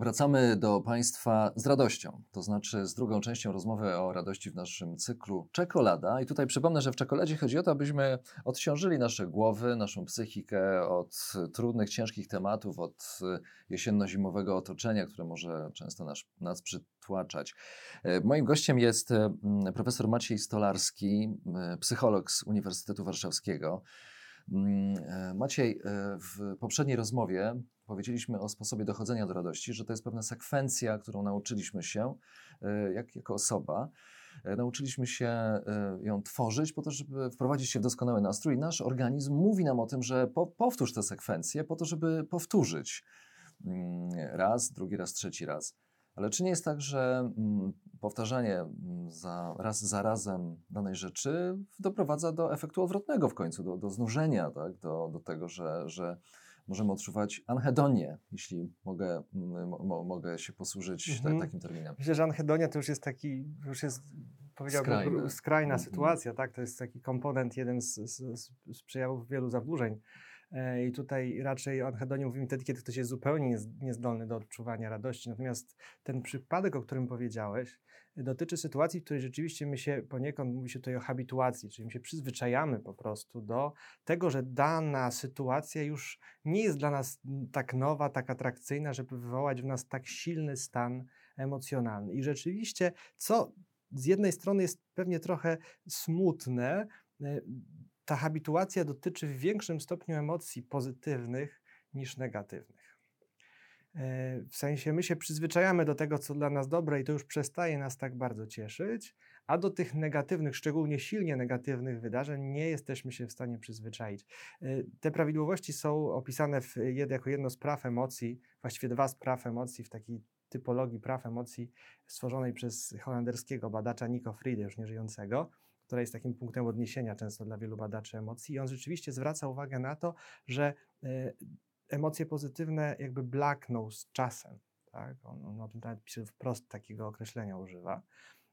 Wracamy do Państwa z radością, to znaczy z drugą częścią rozmowy o radości w naszym cyklu Czekolada. I tutaj przypomnę, że w czekoladzie chodzi o to, abyśmy odciążyli nasze głowy, naszą psychikę od trudnych, ciężkich tematów, od jesienno-zimowego otoczenia, które może często nas, nas przytłaczać. Moim gościem jest mm, profesor Maciej Stolarski, psycholog z Uniwersytetu Warszawskiego. Mm, e, Maciej, e, w poprzedniej rozmowie powiedzieliśmy o sposobie dochodzenia do radości, że to jest pewna sekwencja, którą nauczyliśmy się e, jak, jako osoba. Nauczyliśmy się ją tworzyć po to, żeby wprowadzić się w doskonały nastrój. Nasz organizm mówi nam o tym, że po, powtórz tę sekwencję po to, żeby powtórzyć mm, raz, drugi raz, trzeci raz. Ale czy nie jest tak, że mm, powtarzanie mm, za, raz za razem danej rzeczy doprowadza do efektu odwrotnego w końcu, do, do znużenia, tak? do, do tego, że, że możemy odczuwać anhedonię, jeśli mogę, mo, mogę się posłużyć mhm. takim terminem. Myślę, że anhedonia to już jest taki, już jest powiedziałbym, Skrajne. skrajna mhm. sytuacja, tak? To jest taki komponent, jeden z, z, z przejawów wielu zaburzeń I tutaj raczej o anhedonii mówimy wtedy, kiedy ktoś jest zupełnie niezdolny do odczuwania radości. Natomiast ten przypadek, o którym powiedziałeś, dotyczy sytuacji, w której rzeczywiście my się poniekąd, mówi się tutaj o habituacji, czyli my się przyzwyczajamy po prostu do tego, że dana sytuacja już nie jest dla nas tak nowa, tak atrakcyjna, żeby wywołać w nas tak silny stan emocjonalny. I rzeczywiście, co z jednej strony jest pewnie trochę smutne, e, ta habituacja dotyczy w większym stopniu emocji pozytywnych niż negatywnych. E, w sensie my się przyzwyczajamy do tego, co dla nas dobre, i to już przestaje nas tak bardzo cieszyć, a do tych negatywnych, szczególnie silnie negatywnych wydarzeń, nie jesteśmy się w stanie przyzwyczaić. E, te prawidłowości są opisane w, jako jedno z praw emocji, właściwie dwa z praw emocji w takiej typologii praw emocji stworzonej przez holenderskiego badacza Nico Friede, już nieżyjącego która jest takim punktem odniesienia często dla wielu badaczy emocji. I on rzeczywiście zwraca uwagę na to, że e, emocje pozytywne jakby blakną z czasem. Tak? On, on o tym nawet pisze wprost takiego określenia używa.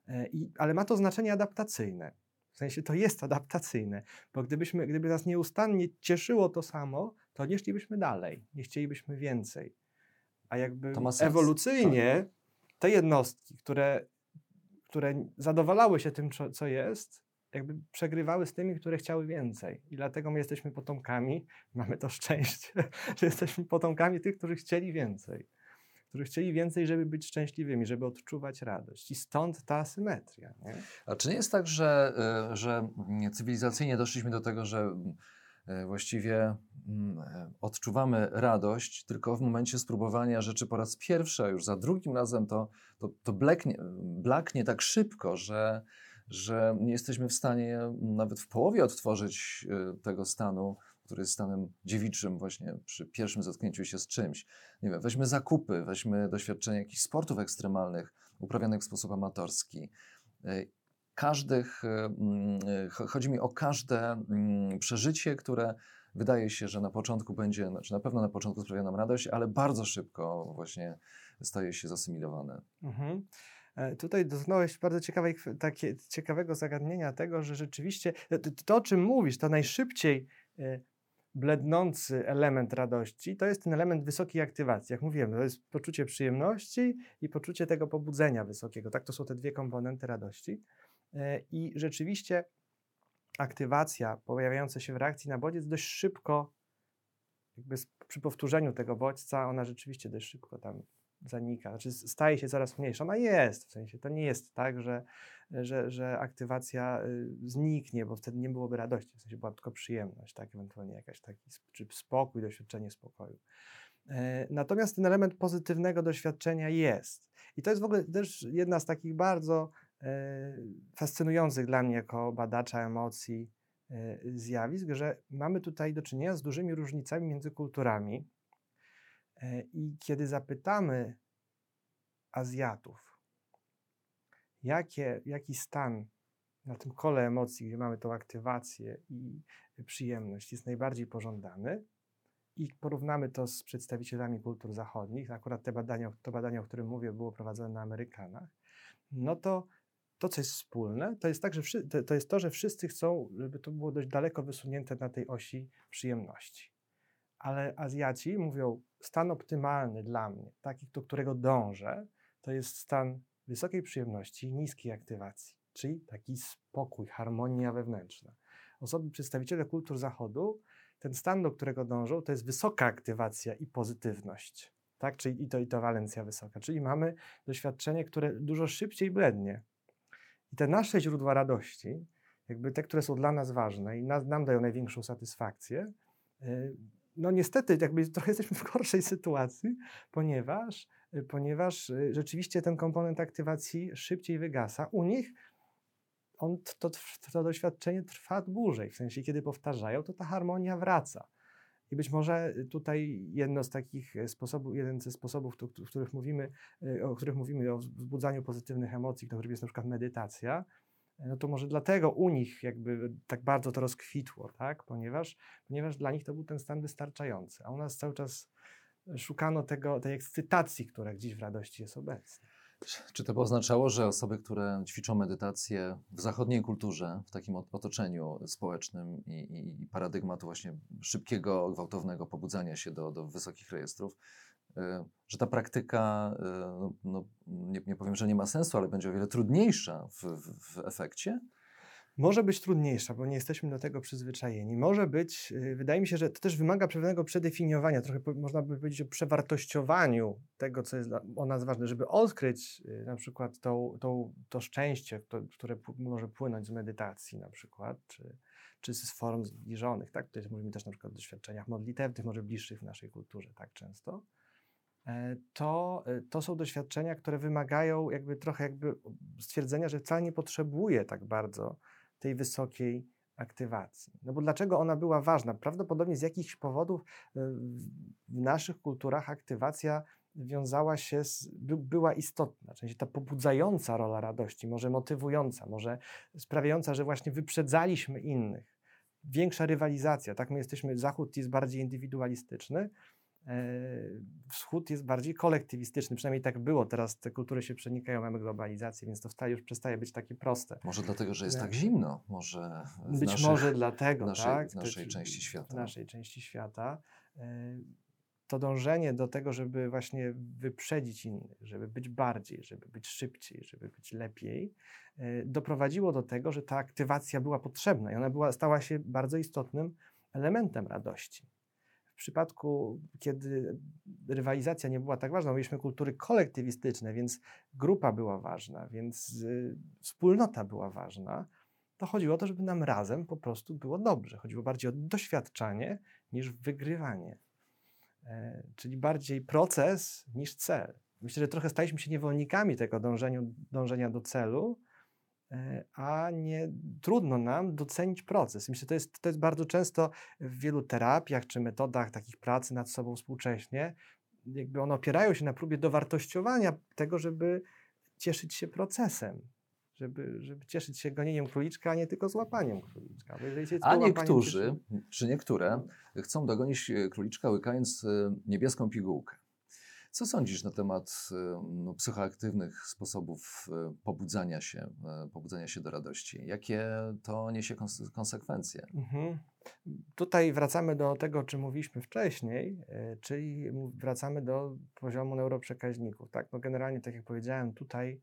E, I, ale ma to znaczenie adaptacyjne. W sensie to jest adaptacyjne, bo gdybyśmy, gdyby nas nieustannie cieszyło to samo, to nie szlibyśmy dalej, nie chcielibyśmy więcej. A jakby ewolucyjnie tak. te jednostki, które, które zadowalały się tym, co jest, jakby przegrywały z tymi, które chciały więcej. I dlatego my jesteśmy potomkami, mamy to szczęście, że jesteśmy potomkami tych, którzy chcieli więcej. Którzy chcieli więcej, żeby być szczęśliwymi, żeby odczuwać radość. I stąd ta asymetria. Nie? A czy nie jest tak, że, e, że cywilizacyjnie doszliśmy do tego, że e, właściwie mm, e, odczuwamy radość tylko w momencie spróbowania rzeczy po raz pierwszy, a już za drugim razem to, to, to bleknie, blaknie tak szybko, że, że nie jesteśmy w stanie nawet w połowie odtworzyć y, tego stanu, który jest stanem dziewiczym właśnie przy pierwszym zetknięciu się z czymś. Nie wiem, weźmy zakupy, weźmy doświadczenie jakichś sportów ekstremalnych uprawianych w sposób amatorski. Y, każdych, y, chodzi mi o każde mm, przeżycie, które wydaje się, że na początku będzie, znaczy na pewno na początku sprawia nam radość, ale bardzo szybko właśnie staje się zasymilowane. Mhm. E, tutaj dotknąłeś bardzo ciekawej, takie, ciekawego zagadnienia tego, że rzeczywiście e, to, to, o czym mówisz, to najszybciej e, blednący element radości, to jest ten element wysokiej aktywacji. Jak mówiłem, to jest poczucie przyjemności i poczucie tego pobudzenia wysokiego. Tak, to są te dwie komponenty radości. I rzeczywiście aktywacja pojawiająca się w reakcji na bodziec dość szybko, jakby przy powtórzeniu tego bodźca, ona rzeczywiście dość szybko tam zanika, znaczy staje się coraz mniejsza. Ona jest, w sensie to nie jest tak, że, że, że aktywacja y, zniknie, bo wtedy nie byłoby radości, w sensie była tylko przyjemność, tak, ewentualnie jakaś taki, czy spokój, doświadczenie spokoju. E, natomiast ten element pozytywnego doświadczenia jest. I to jest w ogóle też jedna z takich bardzo e, fascynujących dla mnie jako badacza emocji zjawisk, że mamy tutaj do czynienia z dużymi różnicami między kulturami. I kiedy zapytamy Azjatów, jakie, jaki stan na tym kole emocji, gdzie mamy tą aktywację i przyjemność, jest najbardziej pożądany, i porównamy to z przedstawicielami kultur zachodnich, akurat te badania, to badanie, o którym mówię, było prowadzone na Amerykanach, no to to, co jest wspólne, to jest, tak, że to, to jest to, że wszyscy chcą, żeby to było dość daleko wysunięte na tej osi przyjemności. Ale Azjaci mówią, stan optymalny dla mnie, taki, do którego dążę, to jest stan wysokiej przyjemności i niskiej aktywacji, czyli taki spokój, harmonia wewnętrzna. Osoby, przedstawiciele kultur Zachodu ten stan, do którego dążą, to jest wysoka aktywacja i pozytywność. Tak? Czyli i to, i to walencja wysoka. Czyli mamy doświadczenie, które dużo szybciej blednie. I te nasze źródła radości, jakby te, które są dla nas ważne i nam dają największą satysfakcję, y, no niestety jakby trochę jesteśmy w gorszej sytuacji, ponieważ, y, ponieważ y, rzeczywiście ten komponent aktywacji szybciej wygasa. U nich on, to, to doświadczenie trwa dłużej, w sensie kiedy powtarzają, to ta harmonia wraca. I być może tutaj jedno z takich sposobów, jeden ze sposobów, w których mówimy, y, o których mówimy o wzbudzaniu pozytywnych emocji, którym jest na przykład medytacja, no to może dlatego u nich jakby tak bardzo to rozkwitło, tak? ponieważ, ponieważ dla nich to był ten stan wystarczający, a u nas cały czas szukano tego, tej ekscytacji, która gdzieś w radości jest obecna. Czy to by oznaczało, że osoby, które ćwiczą medytację w zachodniej kulturze, w takim otoczeniu społecznym i, i, paradygmatu właśnie szybkiego, gwałtownego pobudzania się do, do wysokich rejestrów, że ta praktyka, y, no, no, nie, nie, powiem, że nie ma sensu, ale będzie o wiele trudniejsza w, w, w efekcie? Może być trudniejsza, bo nie jesteśmy do tego przyzwyczajeni. Może być, y, wydaje mi się, że to też wymaga pewnego przedefiniowania, trochę można by powiedzieć o przewartościowaniu tego, co jest o nas ważne, żeby odkryć y, na przykład to, to, to szczęście, to, które może płynąć z medytacji na przykład, czy, czy z form zbliżonych. Tak? Tutaj mówimy też na przykład o doświadczeniach modlitewnych, może bliższych w naszej kulturze tak często to, e, to są doświadczenia, które wymagają jakby trochę jakby stwierdzenia, że wcale nie potrzebuje tak bardzo tej wysokiej aktywacji. No bo dlaczego ona była ważna? Prawdopodobnie z jakichś powodów e, w naszych kulturach aktywacja wiązała się z, by, była istotna, czyli ta pobudzająca rola radości, może motywująca, może sprawiająca, że właśnie wyprzedzaliśmy innych. Większa rywalizacja, tak my jesteśmy, Zachód jest bardziej indywidualistyczny, E, wschód jest bardziej kolektywistyczny, przynajmniej tak było. Teraz te kultury się przenikają, mamy globalizację, więc to wcale już przestaje być takie proste. Może dlatego, że jest tak zimno, może być naszych, może dlatego, naszej, tak? W naszej części świata. W naszej części świata. E, to dążenie do tego, żeby właśnie wyprzedzić innych, żeby być bardziej, żeby być szybciej, żeby być lepiej, e, doprowadziło do tego, że ta aktywacja była potrzebna i ona była, stała się bardzo istotnym elementem radości. Przypadku, kiedy rywalizacja nie była tak ważna, mieliśmy kultury kolektywistyczne, więc grupa była ważna, więc y, wspólnota była ważna, to chodziło o to, żeby nam razem po prostu było dobrze. Chodziło bardziej o doświadczanie niż wygrywanie. E, czyli bardziej proces niż cel. Myślę, że trochę staliśmy się niewolnikami tego dążenia do celu, a nie trudno nam docenić proces. Myślę, że to jest, to jest bardzo często w wielu terapiach czy metodach takich pracy nad sobą współcześnie, jakby one opierają się na próbie dowartościowania tego, żeby cieszyć się procesem. Żeby, żeby cieszyć się gonieniem króliczka, a nie tylko złapaniem króliczka. a niektórzy, czy niektóre, chcą dogonić e, króliczka łykając e, niebieską pigułkę. Co sądzisz na temat no, psychoaktywnych sposobów e, pobudzania się, e, pobudzania się do radości? Jakie to niesie konsekwencje? Mhm. Tutaj wracamy do tego, o czym mówiliśmy wcześniej, e, czyli wracamy do poziomu neuroprzekaźników. Tak? No generalnie, tak jak powiedziałem, tutaj,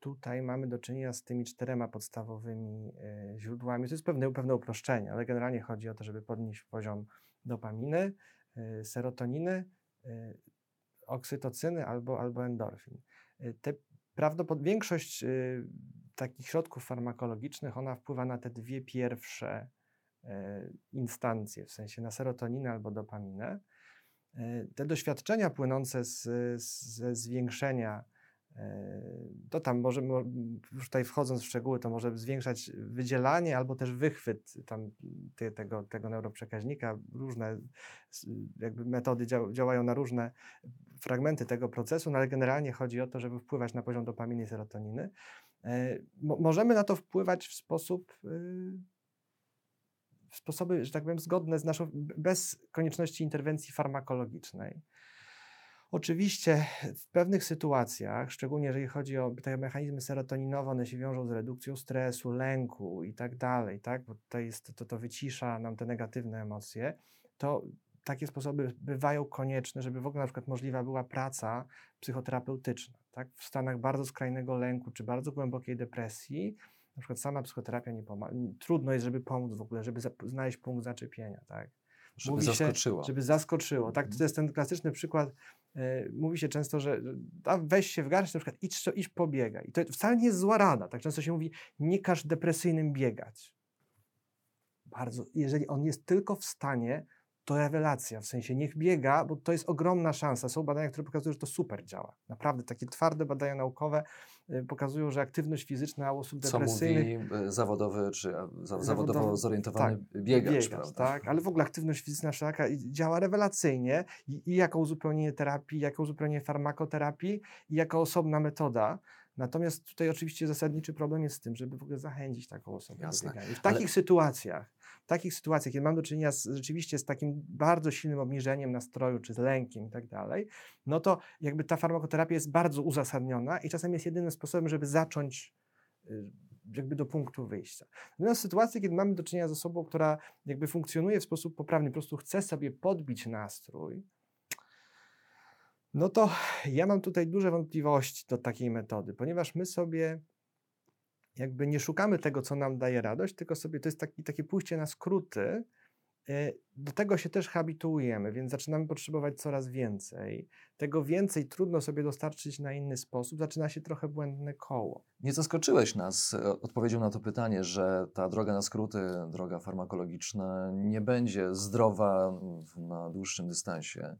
tutaj mamy do czynienia z tymi czterema podstawowymi źródłami. To jest pewne, pewne uproszczenie, ale generalnie chodzi o to, żeby podnieść poziom dopaminy, serotoniny, oksytocyny albo, albo endorfin. Y, te prawdopod- większość y, takich środków farmakologicznych, ona wpływa na te dwie pierwsze y, instancje, w sensie na serotoninę albo dopaminę. Te doświadczenia płynące z, z, ze zwiększenia to tam może, już tutaj wchodząc w szczegóły, to może zwiększać wydzielanie albo też wychwyt tam tego, tego neuroprzekaźnika. Różne jakby metody działają na różne fragmenty tego procesu, no ale generalnie chodzi o to, żeby wpływać na poziom dopaminy i serotoniny. E, możemy na to wpływać w sposób y, w sposoby, że tak powiem, zgodne z naszą, bez konieczności interwencji farmakologicznej. Oczywiście w pewnych sytuacjach, szczególnie jeżeli chodzi o te mechanizmy serotoninowe, one się wiążą z redukcją stresu, lęku i tak dalej, tak? bo to, jest, to, to wycisza nam te negatywne emocje, to takie sposoby bywają konieczne, żeby w ogóle na przykład możliwa była praca psychoterapeutyczna. Tak? W stanach bardzo skrajnego lęku czy bardzo głębokiej depresji, na przykład sama psychoterapia nie pomaga. Trudno jest, żeby pomóc w ogóle, żeby znaleźć punkt zaczepienia. Tak? Żeby Mówi zaskoczyło. Się, żeby zaskoczyło. Tak? To jest ten klasyczny przykład. Yy, mówi się często, że a weź się w garść, na przykład idź, idź pobiegaj. I to wcale nie jest zła rada. Tak często się mówi, nie każ depresyjnym biegać. Bardzo, jeżeli on jest tylko w stanie to rewelacja, w sensie niech biega, bo to jest ogromna szansa. Są badania, które pokazują, że to super działa. Naprawdę, takie twarde badania naukowe y, pokazują, że aktywność fizyczna u osób depresyjnych... Co mówi y, zawodowy czy zawodowo, zawodowo zorientowany tak, biegacz, biegacz prawda? Tak, ale w ogóle aktywność fizyczna wszelaka działa rewelacyjnie i, i jako uzupełnienie terapii, jako uzupełnienie farmakoterapii i jako osobna metoda. Natomiast tutaj oczywiście zasadniczy problem jest z tym, żeby w ogóle zachęcić taką osobę Jasne. do biegania. I w takich ale... sytuacjach, w takich sytuacjach, kiedy mam do czynienia z, rzeczywiście z takim bardzo silnym obniżeniem nastroju, czy z lękiem i tak dalej, no to jakby ta farmakoterapia jest bardzo uzasadniona i czasem jest jedynym sposobem, żeby zacząć y, jakby do punktu wyjścia. Natomiast w sytuacji, kiedy mamy do czynienia z osobą, która jakby funkcjonuje w sposób poprawny, po prostu chce sobie podbić nastrój, no to ja mam tutaj duże wątpliwości do takiej metody, ponieważ my sobie jakby nie szukamy tego, co nam daje radość, tylko sobie to jest taki, takie pójście na skróty. E, do tego się też habituujemy, więc zaczynamy potrzebować coraz więcej. Tego więcej trudno sobie dostarczyć na inny sposób, zaczyna się trochę błędne koło. Nie zaskoczyłeś nas e, odpowiedzią na to pytanie, że ta droga na skróty, droga farmakologiczna nie będzie zdrowa na dłuższym dystansie.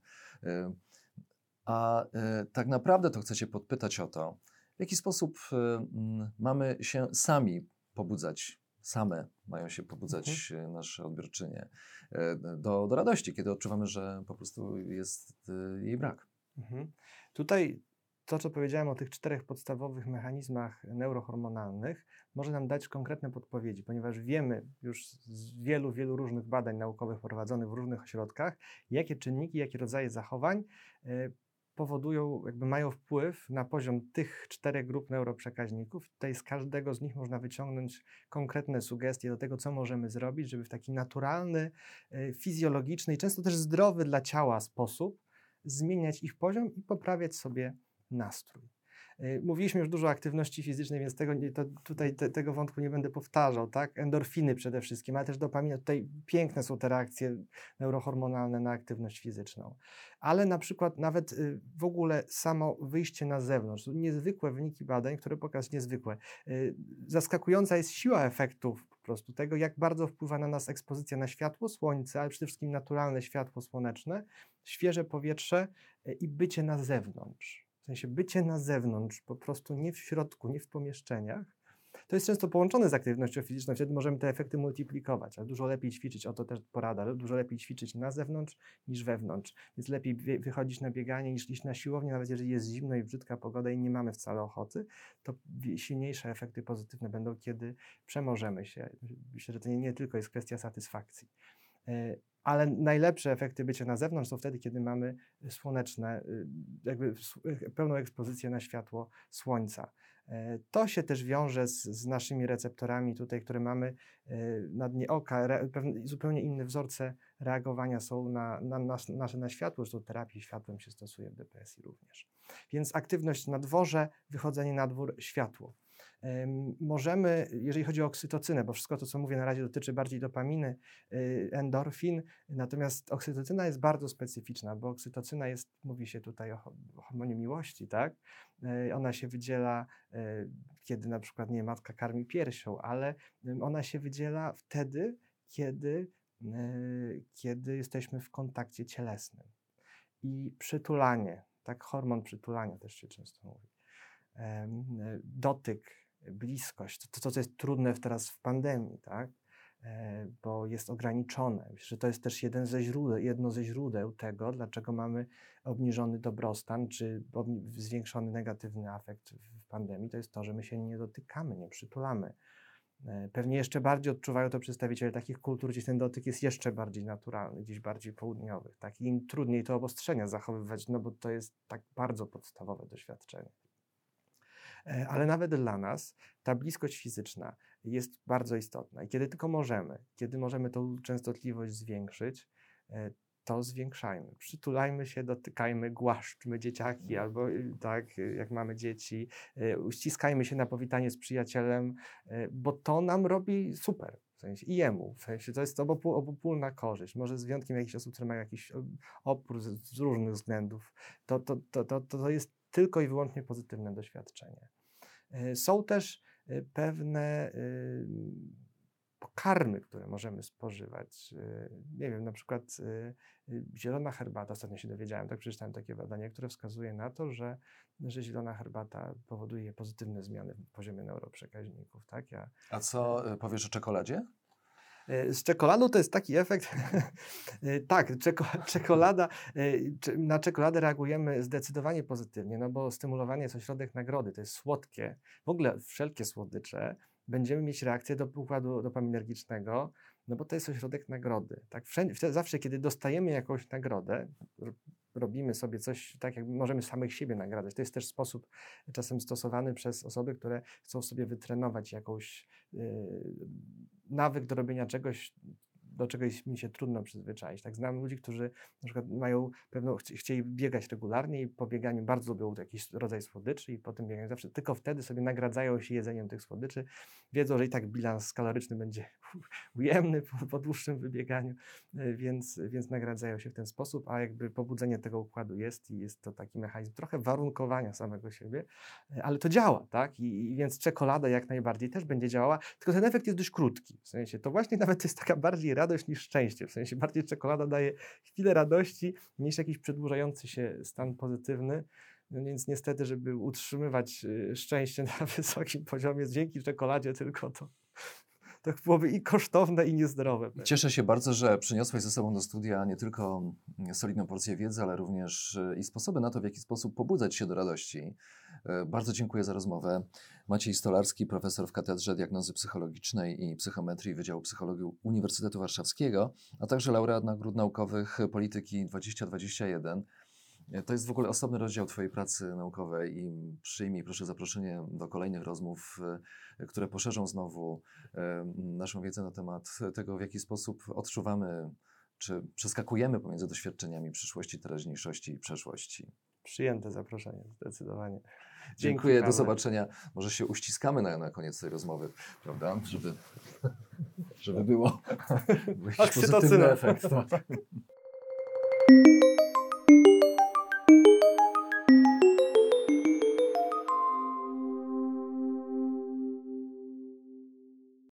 E, a tak naprawdę to chcecie podpytać o to, w jaki sposób mm, mamy się sami pobudzać, same mają się pobudzać mhm. nasze odbiorczynie e, do, do radości, kiedy odczuwamy, że po prostu jest jej brak. Mhm. Tutaj to, co powiedziałem o tych czterech podstawowych mechanizmach neurohormonalnych, może nam dać konkretne podpowiedzi, ponieważ wiemy już z wielu, wielu różnych badań naukowych prowadzonych w różnych ośrodkach, jakie czynniki, jakie rodzaje zachowań e, powodują, jakby mają wpływ na poziom tych czterech grup neuroprzekaźników. Tutaj z każdego z nich można wyciągnąć konkretne sugestie do tego, co możemy zrobić, żeby w taki naturalny, e, fizjologiczny i często też zdrowy dla ciała sposób zmieniać ich poziom i poprawiać sobie nastrój. Y, mówiliśmy już dużo o aktywności fizycznej, więc tego, tutaj te, tego wątku nie będę powtarzał, tak? Endorfiny przede wszystkim, ale też dopamina. Tutaj piękne są te reakcje neurohormonalne na aktywność fizyczną. Ale na przykład nawet y, w ogóle samo wyjście na zewnątrz, niezwykłe wyniki badań, które pokazują niezwykłe. Y, zaskakująca jest siła efektów po prostu tego, jak bardzo wpływa na nas ekspozycja na światło słońca, ale przede wszystkim naturalne światło słoneczne, świeże powietrze i bycie na zewnątrz. W sensie bycie na zewnątrz, po prostu nie w środku, nie w pomieszczeniach, to jest często połączone z aktywnością fizyczną, wtedy możemy te efekty multiplikować, ale dużo lepiej ćwiczyć, o to też porada, dużo lepiej ćwiczyć na zewnątrz niż wewnątrz, więc lepiej wychodzić na bieganie niż iść na siłownię, nawet jeżeli jest zimno i brzydka pogoda i nie mamy wcale ochoty, to silniejsze efekty pozytywne będą, kiedy przemożemy się. Myślę, że to nie, nie tylko jest kwestia satysfakcji. E, ale najlepsze efekty bycia na zewnątrz są wtedy, kiedy mamy słoneczne, y, jakby y, pełną ekspozycję na światło słońca. E, to się też wiąże z, z naszymi receptorami tutaj, które mamy e, na dnie oka. Re, zupełnie inne wzorce reagowania są na, na, na, nasze na światło, zresztą terapię światłem się stosuje w depresji również. Więc aktywność na dworze, wychodzenie na dwór, światło. Możemy, jeżeli chodzi o oksytocynę, bo wszystko to, co mówię na razie dotyczy bardziej dopaminy, y, endorfin, natomiast oksytocyna jest bardzo specyficzna, bo oksytocyna jest, mówi się tutaj o hormonie miłości, tak? Y, ona się wydziela, y, kiedy na przykład nie matka karmi piersią, ale ona się wydziela wtedy, kiedy, kiedy jesteśmy w kontakcie cielesnym. I przytulanie, tak, hormon przytulania też się często mówi dotyk, bliskość, to, to co jest trudne teraz w pandemii, tak? E, bo jest ograniczone. Myślę, że to jest też jeden ze źródeł, jedno ze źródeł tego, dlaczego mamy obniżony dobrostan, czy zwiększony negatywny afekt w pandemii, to jest to, że my się nie dotykamy, nie przytulamy. E, pewnie jeszcze bardziej odczuwają to przedstawiciele takich kultur, gdzie ten dotyk jest jeszcze bardziej naturalny, gdzieś bardziej południowych. Tak? I im trudniej to obostrzenia zachowywać, no bo to jest tak bardzo podstawowe doświadczenie. E, ale nawet dla nas ta bliskość fizyczna jest bardzo istotna. I kiedy tylko możemy, kiedy możemy tą częstotliwość zwiększyć, e, to zwiększajmy. Przytulajmy się, dotykajmy, głaszczmy dzieciaki, mhm. albo y, tak, y, jak mamy dzieci, e, uściskajmy się na powitanie z przyjacielem, bo to nam robi super. W sensie, I jemu, w sensie to jest obopól, obopólna korzyść. Może z wyjątkiem jakichś osób, które mają jakiś opór z, z różnych względów. To, to, to, to, to jest tylko i wyłącznie pozytywne doświadczenie. E, są też e, pewne y, pokarmy, które możemy spożywać. E, nie wiem, na przykład zielona herbata, ostatnio się dowiedziałem, tak przeczytałem takie badanie, które wskazuje na to, że, że zielona herbata powoduje pozytywne zmiany w poziomie neuroprzekaźników. Tak? Ja, A co powiesz o czekoladzie? E, z czekoladą to jest taki efekt, e, tak, czeko, czekolada, e, na czekoladę reagujemy zdecydowanie pozytywnie, no bo stymulowanie jest ośrodek nagrody, to jest słodkie, w ogóle wszelkie słodycze, będziemy mieć reakcję do układu dopaminergicznego, no bo to jest ośrodek nagrody. Tak? Wszędzie, zawsze, kiedy dostajemy jakąś nagrodę, robimy sobie coś, tak jak możemy samych siebie nagradzać. To jest też sposób czasem stosowany przez osoby, które chcą sobie wytrenować jakąś yy, nawyk do robienia czegoś, do czegoś mi się trudno przyzwyczaić. Tak znam ludzi, którzy na przykład mają pewną, ch chcieli biegać regularnie i po bieganiu bardzo lubią jakiś rodzaj słodyczy i potem biegają zawsze, tylko wtedy sobie nagradzają się jedzeniem tych słodyczy. Wiedzą, że i tak bilans kaloryczny będzie ujemny po, po dłuższym wybieganiu, e, więc, więc nagradzają się w ten sposób, a jakby pobudzenie tego układu jest i jest to taki mechanizm trochę warunkowania samego siebie, e, ale to działa, tak? I, i więc czekolada jak najbardziej też będzie działała, tylko ten efekt jest dość krótki. W sensie to właśnie nawet jest taka bardziej radość niż szczęście. W sensie bardziej czekolada daje chwilę radości niż jakiś przedłużający się stan pozytywny. No więc niestety, żeby utrzymywać y, szczęście na wysokim poziomie dzięki czekoladzie tylko to to byłoby i kosztowne, i niezdrowe. Cieszę się bardzo, że przyniosłeś ze sobą do studia nie tylko solidną porcję wiedzy, ale również y, i sposoby na to, w jaki sposób pobudzać się do radości. Y, bardzo dziękuję za rozmowę. Maciej Stolarski, profesor w Katedrze Diagnozy Psychologicznej i Psychometrii Wydziału Psychologii Uniwersytetu Warszawskiego, a także laureat nagród naukowych Polityki 2021. To jest w ogóle osobny rozdział Twojej pracy naukowej i przyjmij proszę zaproszenie do kolejnych rozmów, e, które poszerzą znowu e, naszą wiedzę na temat tego, w jaki sposób odczuwamy, czy przeskakujemy pomiędzy doświadczeniami przyszłości, teraźniejszości i przeszłości. Przyjęte zaproszenie, zdecydowanie. Dziękuję, do zobaczenia. Może się uściskamy na, na koniec tej rozmowy, prawda? Żeby, żeby było, był jakiś pozytywny efekt. Tak.